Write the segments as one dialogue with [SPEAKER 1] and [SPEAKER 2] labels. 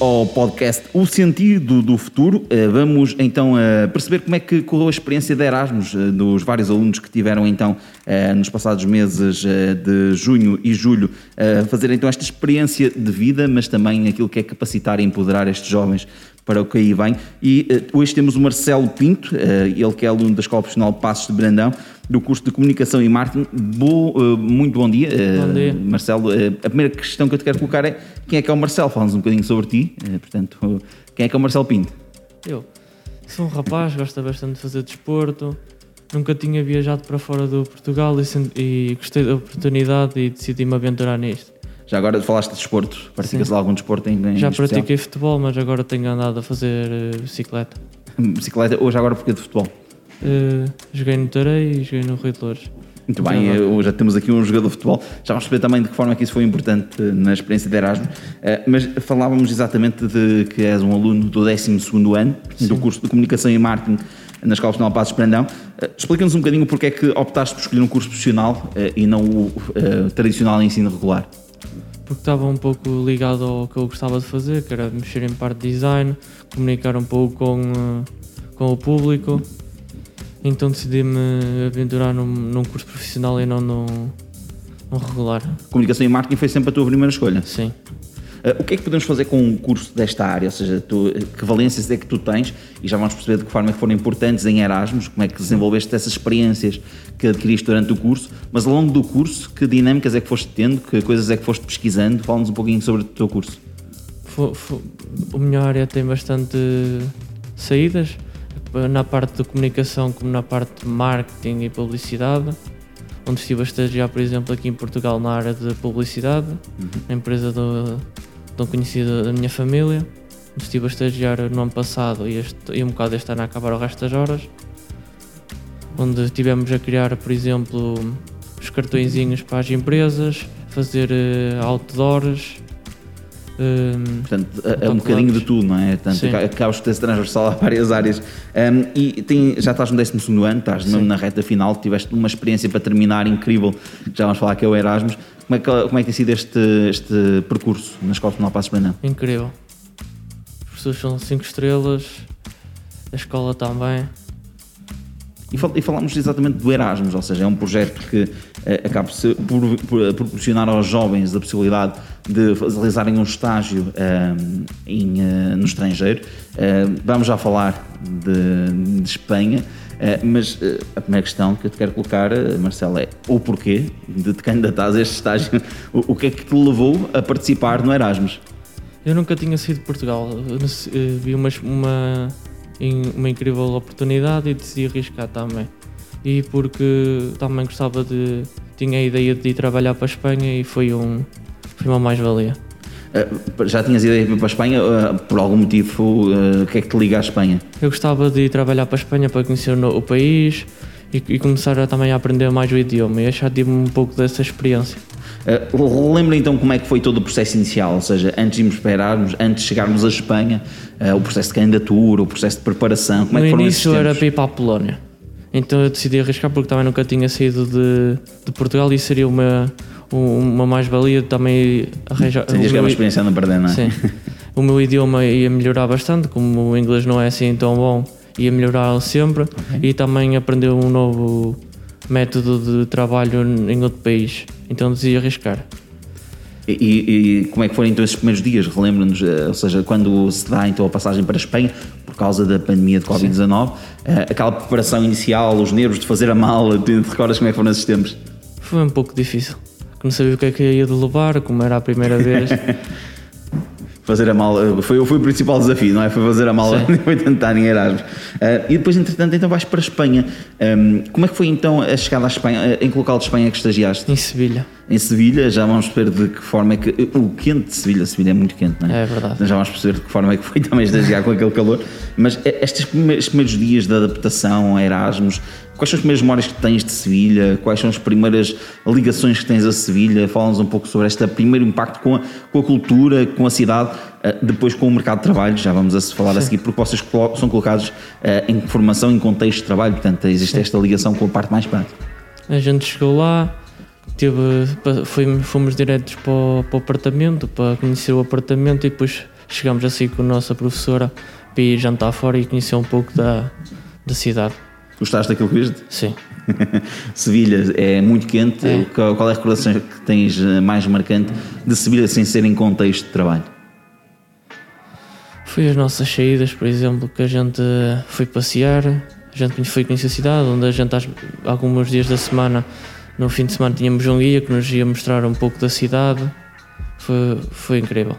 [SPEAKER 1] Ao podcast O Sentido do Futuro. Eh, Vamos então eh, perceber como é que correu a experiência de Erasmus eh, dos vários alunos que tiveram então nos passados meses de junho e julho fazer então esta experiência de vida, mas também aquilo que é capacitar e empoderar estes jovens para o que aí vem. E eh, hoje temos o Marcelo Pinto, eh, ele que é aluno da Escola Profissional Passos de Brandão, do curso de Comunicação e Marketing. Bo- eh, muito bom dia,
[SPEAKER 2] Bom dia.
[SPEAKER 1] Marcelo. A primeira questão que eu te quero colocar é quem é que é o Marcelo? Fala-nos um bocadinho sobre ti. Portanto, quem é que é o Marcelo Pinto?
[SPEAKER 2] Eu sou um rapaz, gosto bastante de fazer desporto. Nunca tinha viajado para fora do Portugal e, e gostei da oportunidade e decidi-me aventurar nisto.
[SPEAKER 1] Já agora falaste de desporto, praticas
[SPEAKER 2] Sim.
[SPEAKER 1] lá algum desporto em, em
[SPEAKER 2] Já
[SPEAKER 1] especial?
[SPEAKER 2] pratiquei futebol, mas agora tenho andado a fazer eh, bicicleta.
[SPEAKER 1] Bicicleta, ou já agora porque de futebol?
[SPEAKER 2] Eh, joguei no Tarei e joguei no Rio de Loures.
[SPEAKER 1] Muito bem,
[SPEAKER 2] Já
[SPEAKER 1] eh, já temos aqui um jogador de futebol. Já vamos perceber também de que forma é que isso foi importante na experiência de Erasmus. Mas falávamos exatamente de que és um aluno do 12 ano do curso de Comunicação e Marketing na Escola Profissional Passos Brandão. Explica-nos um bocadinho porque é que optaste por escolher um curso profissional e não o tradicional ensino regular.
[SPEAKER 2] Porque estava um pouco ligado ao que eu gostava de fazer, que era mexer em parte de design, comunicar um pouco com, eh, com o público. Então decidi-me aventurar num, num curso profissional e não num, num regular.
[SPEAKER 1] Comunicação e Marketing foi sempre a tua primeira escolha.
[SPEAKER 2] Sim.
[SPEAKER 1] Uh, o que é que podemos fazer com um curso desta área? Ou seja, tu- que valências é que tu tens? E já vamos perceber de que forma é que foram importantes em Erasmus, como é que desenvolveste essas experiências que adquiriste durante o curso, mas ao longo do curso, que dinâmicas é que foste tendo, que coisas é que foste pesquisando? Fala-nos um pouquinho sobre o teu curso.
[SPEAKER 2] Fo- fo- a minha área tem bastante saídas, na parte de comunicação como na parte de marketing e publicidade, onde estive a estagiar, por exemplo, aqui em Portugal na área de publicidade, na empresa do, de um conhecido da minha família, estive a estagiar no ano passado e, este, e um bocado este ano a acabar o resto das horas, onde estivemos a criar, por exemplo, os cartõezinhos para as empresas, fazer eh, outdoors, hum,
[SPEAKER 1] Portanto, é, é um bocadinho de tudo, não é? Portanto, acabas por ter transversal a várias áreas. Um, e tem- já estás no 12 ano, estás mesmo na reta final, tiveste uma experiência para terminar incrível, já vamos falar que é o Erasmus. Como é que, como é que tem sido este, este percurso na Escola Profissional Passos Brandão?
[SPEAKER 2] Incrível. Os professores são 5 estrelas, a escola também.
[SPEAKER 1] E, fal- e falámos exatamente do Erasmus, ou seja, é um projeto que eh, acaba por, por- eh, proporcionar aos jovens a possibilidade de realizarem um estágio eh, em, no estrangeiro. Vamos já falar de, de Espanha, mas a primeira questão que eu te quero colocar, Marcelo, é o porquê de te candidatares a este estágio? O, o que é que te levou a participar no Erasmus?
[SPEAKER 2] Eu nunca tinha saído de Portugal. Vi uma, uma, in- uma incrível oportunidade e decidi arriscar também. E porque também gostava de. tinha a ideia de ir trabalhar para a Espanha e foi, um, foi uma mais-valia.
[SPEAKER 1] Eh, já tinhas ideia de ir para a Espanha? Eh, por algum motivo, eh, o que é que te liga à Espanha?
[SPEAKER 2] Eu gostava de ir trabalhar para a Espanha para conhecer o, país e, e começar a, também a aprender mais o idioma. E já tive um pouco dessa experiência.
[SPEAKER 1] Uh, lembra então como é que foi todo o processo inicial, ou seja, antes de para Erasmus, antes de chegarmos à Espanha, uh, o processo de candidatura, o processo de preparação, como é
[SPEAKER 2] no
[SPEAKER 1] que foram esses
[SPEAKER 2] início era para ir para a Polónia. Então eu decidi arriscar porque também nunca tinha saído de, de Portugal e seria uma, um- uma mais-valia também arranjar. O
[SPEAKER 1] que é uma experiência não perder, não é?
[SPEAKER 2] Sim. O meu idioma ia melhorar bastante, como o inglês não é assim tão bom, ia melhorar sempre e também aprender um novo método de trabalho em outro país. Então decidi arriscar.
[SPEAKER 1] E, e- e como é que foram então esses primeiros dias? Relembra-nos, uh, ou seja, quando se dá então a passagem para a Espanha, por causa da pandemia de Covid-19, uh, aquela preparação inicial, os nervos de fazer a mala, te, recordas como é que foram esses tempos?
[SPEAKER 2] Foi um pouco difícil. Não sabia o que é que ia de levar, como era a primeira vez.
[SPEAKER 1] Fazer a mala foi, foi o principal desafio, não é? Foi fazer a mala
[SPEAKER 2] Sim.
[SPEAKER 1] foi tentar em Erasmus. Uh, e depois, entretanto, então vais para a Espanha. Um, como é que foi então a chegada à Espanha? Uh, em que local de Espanha é que estagiaste?
[SPEAKER 2] em Sevilha.
[SPEAKER 1] Em Sevilha, já vamos perceber de que forma é que. O quente de Sevilha, Sevilha é muito quente, não é?
[SPEAKER 2] É verdade.
[SPEAKER 1] Já vamos perceber de que forma é que foi também estagiar com aquele calor. Mas eh, estes primeiros, primeiros dias de adaptação a Erasmus, quais são as primeiras memórias que tens de Sevilha? Quais são as primeiras ligações que tens a Sevilha? Fala-nos um pouco sobre este primeiro impacto com a, com a cultura, com a cidade, eh, depois com o mercado de trabalho. Já vamos a falar a seguir, porque vocês são colocados eh, em formação, em contexto de trabalho, portanto, existe esta ligação com a parte mais prática.
[SPEAKER 2] A gente chegou lá, Teve, foi- fomos diretos para o, para o apartamento, para conhecer o apartamento e depois chegámos assim com a nossa professora para ir jantar fora e conhecer um pouco da, da cidade.
[SPEAKER 1] Gostaste daquilo que viste?
[SPEAKER 2] Sim.
[SPEAKER 1] Sevilha é muito quente.
[SPEAKER 2] É.
[SPEAKER 1] Qual é a recordação que tens eh, mais marcante de Sevilha sem ser em contexto de trabalho?
[SPEAKER 2] Foi as nossas saídas, por exemplo, que a gente foi passear, a gente foi conhecer a cidade, onde a gente alguns dias da semana, no fim de semana tínhamos um guia que nos ia mostrar um pouco da cidade. Foi, foi incrível.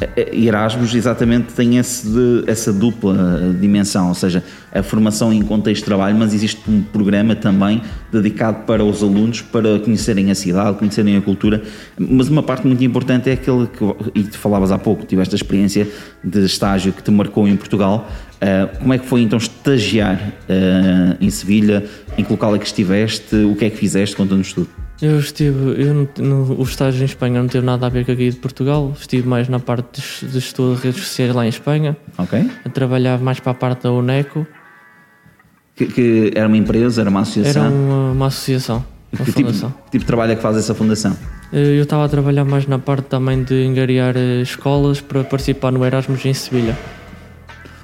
[SPEAKER 1] Eh, eh, Erasmus exatamente tem esse essa dupla dimensão, ou seja, a formação em contexto de trabalho, mas existe um programa também dedicado para os alunos para conhecerem a cidade, conhecerem a cultura. Mas uma parte muito importante é aquele que, e falavas há pouco, tiveste a experiência de estágio que te marcou em Portugal. Eh, como é que foi então estagiar eh, em Sevilha? Em que local é que estiveste? O que é que fizeste? Conta-nos tudo.
[SPEAKER 2] Eu estive, eu não, no, o estágio em Espanha não teve nada a ver com aqui de Portugal, estive mais na parte de, de estudo de redes sociais lá em Espanha,
[SPEAKER 1] Ok?
[SPEAKER 2] a trabalhar mais para a parte da UNECO,
[SPEAKER 1] Que, que era uma empresa, era uma associação?
[SPEAKER 2] era uma, uma associação, uma
[SPEAKER 1] que, tipo,
[SPEAKER 2] fundação.
[SPEAKER 1] que tipo de trabalho é que faz essa fundação?
[SPEAKER 2] Eh, Eu estava a trabalhar mais na parte também de engariar eh, escolas para participar no Erasmus em Sevilha.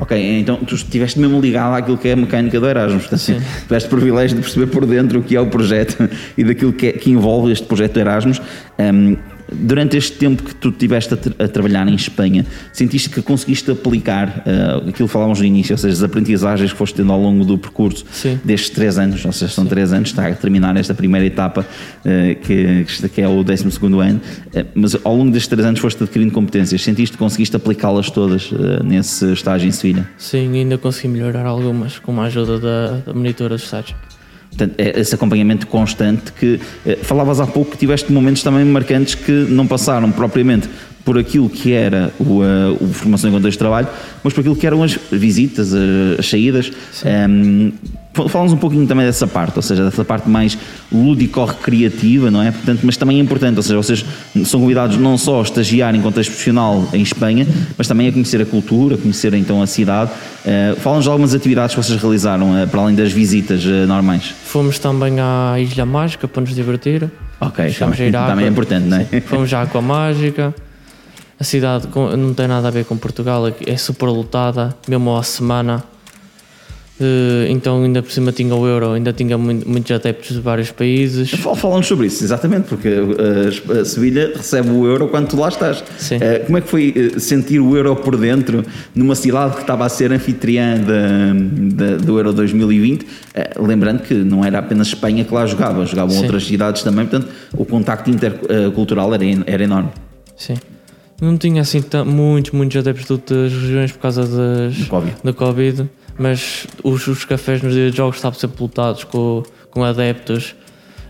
[SPEAKER 1] Ok, então tu estiveste mesmo ligado àquilo que é a mecânica do Erasmus, portanto,
[SPEAKER 2] Sim.
[SPEAKER 1] tiveste o privilégio de perceber por dentro o que é o projeto e daquilo que, é- que envolve este projeto do Erasmus. Hum, durante este tempo que tu estiveste a, tra- a trabalhar em Espanha, sentiste que conseguiste aplicar eh, aquilo que falávamos no início, ou seja, as aprendizagens que foste tendo ao longo do percurso
[SPEAKER 2] Sim.
[SPEAKER 1] destes três anos, ou seja, são três anos, está a terminar esta primeira etapa, eh, que, que é o 12 ano, eh, mas ao longo destes três anos foste adquirindo competências, sentiste que conseguiste aplicá-las todas nesse estágio em Sevilha?
[SPEAKER 2] Sim, ainda consegui melhorar algumas com a ajuda da, da monitora do estágio.
[SPEAKER 1] Portanto, é esse acompanhamento constante que eh, falavas há pouco que tiveste momentos também marcantes que não passaram propriamente por aquilo que era o, eh, o formação em contexto de trabalho, mas por aquilo que eram as visitas, eh, as saídas. Ehm, fa- Fala-nos um pouquinho também dessa parte, ou seja, dessa parte mais lúdico-recreativa, não é? Portanto, mas também é importante, ou seja, vocês são convidados não só a estagiar em contexto profissional em Espanha, mas também a conhecer a cultura, a conhecer então a cidade. Eh, Fala-nos de algumas atividades que vocês realizaram, eh, para além das visitas eh, normais.
[SPEAKER 2] Fomos também à Ilha Mágica para nos divertir.
[SPEAKER 1] Ok,
[SPEAKER 2] Chegámos
[SPEAKER 1] também,
[SPEAKER 2] a ir
[SPEAKER 1] também é
[SPEAKER 2] água.
[SPEAKER 1] importante, não é?
[SPEAKER 2] Fomos à Aqua Mágica. A cidade não tem nada a ver com Portugal, é- é super lotada, mesmo à semana. Eh, Então, ainda por cima tinha o euro, ainda tinha muito- muitos adeptos de vários países.
[SPEAKER 1] Fal- Falamos sobre isso, exatamente, porque uh, a Sevilha recebe o euro quando tu lá estás.
[SPEAKER 2] Sim.
[SPEAKER 1] Uh, como é que foi sentir o euro por dentro numa cidade que estava a ser anfitriã da- da- do Euro 2020? Uh, lembrando que não era apenas Espanha que lá jogava, jogavam
[SPEAKER 2] Sim.
[SPEAKER 1] outras cidades também, portanto o contacto intercultural era, era enorme.
[SPEAKER 2] Sim. Não tinha assim muitos, muitos adeptos de outras regiões por causa das,
[SPEAKER 1] Do Covid.
[SPEAKER 2] do Covid, mas os, os cafés nos dias de jogos estavam sempre lotados com, com adeptos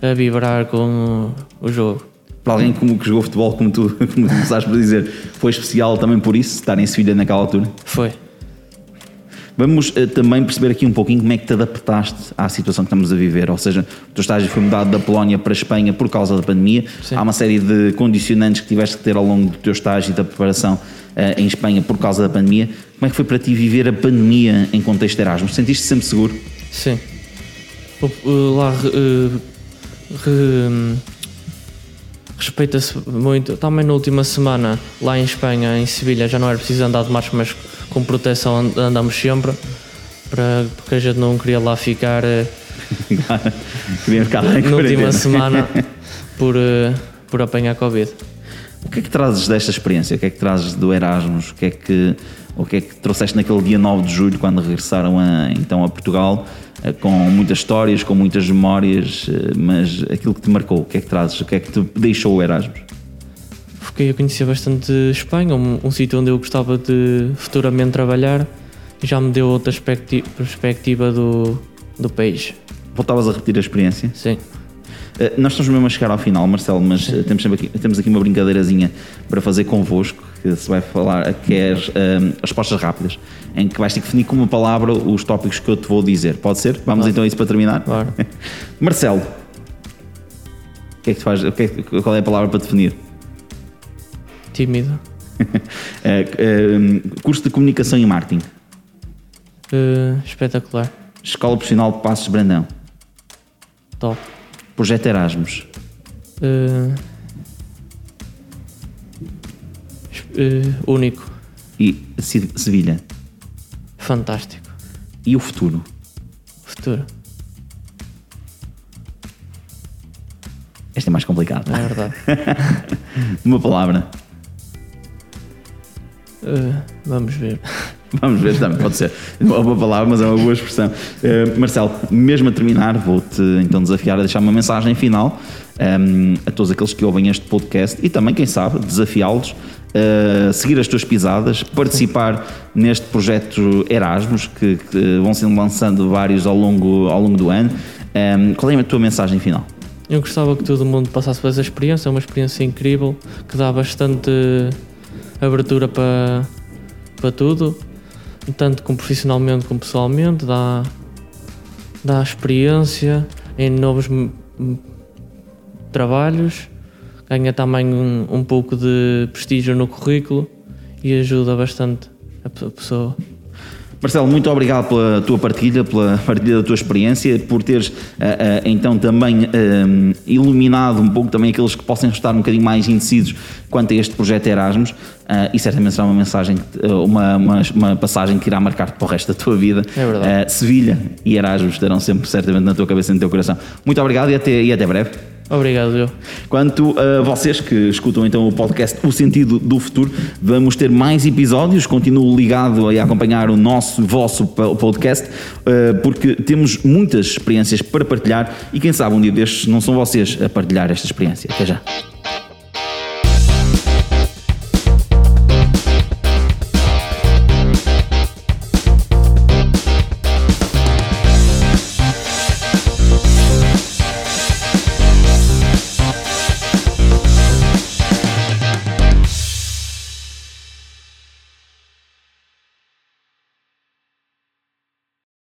[SPEAKER 2] a vibrar com o jogo.
[SPEAKER 1] Para alguém como que jogou futebol, como tu, como tu começaste por dizer, foi especial também por isso, estar em Sevilha naquela altura?
[SPEAKER 2] Foi.
[SPEAKER 1] Vamos eh, também perceber aqui um pouquinho como é que te adaptaste à situação que estamos a viver. Ou seja, o teu estágio foi mudado da Polónia para a Espanha por causa da pandemia.
[SPEAKER 2] Sim.
[SPEAKER 1] Há uma série de condicionantes que tiveste que ter ao longo do teu estágio e da preparação eh, em Espanha por causa da pandemia. Como é que foi para ti viver a pandemia em contexto de Erasmus? Sentiste-te sempre seguro?
[SPEAKER 2] Sim. O- Lá eh, re- respeita-se muito. Também na última semana, lá em Espanha, em Sevilha, já não era preciso andar de máscara, mas com proteção and- andamos sempre. Para, porque a gente não queria lá ficar eh,
[SPEAKER 1] ficar lá
[SPEAKER 2] na última semana por, eh, por apanhar Covid.
[SPEAKER 1] O que é que trazes desta experiência? O que é que trazes do Erasmus? O que é que, o que, é que trouxeste naquele dia 9 de julho, quando regressaram a, então a Portugal, eh, com muitas histórias, com muitas memórias, mas aquilo que te marcou, o que é que trazes? O que é que te deixou o Erasmus?
[SPEAKER 2] Fiquei a conhecer bastante Espanha, um, um sítio onde eu gostava de futuramente trabalhar já me deu outra perspecti- perspectiva do, do país.
[SPEAKER 1] Voltavas a repetir a experiência?
[SPEAKER 2] Sim.
[SPEAKER 1] Eh, Nós estamos mesmo a chegar ao final, Marcelo, mas eh, temos, aqui, temos aqui uma brincadeirazinha para fazer convosco, que se vai falar, que é as, eh, as respostas rápidas, em que vais ter que definir com uma palavra os tópicos que eu te vou dizer. Pode ser? Vamos
[SPEAKER 2] Pode.
[SPEAKER 1] então a isso para terminar?
[SPEAKER 2] Claro.
[SPEAKER 1] Marcelo, o que é que tu faz? O que é qual é a palavra para definir?
[SPEAKER 2] Tímido.
[SPEAKER 1] Eh, eh, curso de Comunicação e Marketing,
[SPEAKER 2] Eh, espetacular.
[SPEAKER 1] Escola Profissional de Passos Brandão,
[SPEAKER 2] Top.
[SPEAKER 1] Projeto Erasmus,
[SPEAKER 2] Uh, uh, único.
[SPEAKER 1] E Sevilha?
[SPEAKER 2] Fantástico.
[SPEAKER 1] E o futuro?
[SPEAKER 2] O futuro.
[SPEAKER 1] Este é mais complicado.
[SPEAKER 2] É verdade.
[SPEAKER 1] Uma palavra.
[SPEAKER 2] Uh, vamos ver.
[SPEAKER 1] Vamos ver também, pode ser. Uma palavra, mas é uma boa expressão. Uh, Marcelo, mesmo a terminar, vou-te então desafiar a deixar uma mensagem final um, ehm, a todos aqueles que ouvem este podcast e também, quem sabe, desafiá-los a seguir as tuas pisadas, participar neste projeto Erasmus, que, que, vão sendo lançando vários ao longo, ao longo do ano. Um, qual é a tua mensagem final?
[SPEAKER 2] Eu gostava que todo mundo passasse por essa experiência, é uma experiência incrível, que dá bastante abertura para, para tudo, tanto como profissionalmente como pessoalmente, dá, dá experiência em novos trabalhos, ganha também um, um pouco de prestígio no currículo e ajuda bastante a pessoa.
[SPEAKER 1] Marcelo, muito obrigado pela tua partilha, pela partilha da tua experiência, por teres uh, uh, então também uh, iluminado um pouco também aqueles que possam estar um bocadinho mais indecisos quanto a este projeto Erasmus e certamente será uma mensagem, uma, uma, uma, passagem que irá marcar-te para o resto da tua vida.
[SPEAKER 2] É verdade.
[SPEAKER 1] Sevilha e Erasmus estarão sempre certamente na tua cabeça e no teu coração. Muito obrigado e até, e até breve.
[SPEAKER 2] Obrigado, eu.
[SPEAKER 1] Quanto a vocês que escutam então o podcast O Sentido do Futuro, vamos ter mais episódios. Continuo ligado a acompanhar o nosso, vosso podcast, eh, porque temos muitas experiências para partilhar e quem sabe um dia destes não são vocês a partilhar esta experiência. Até já.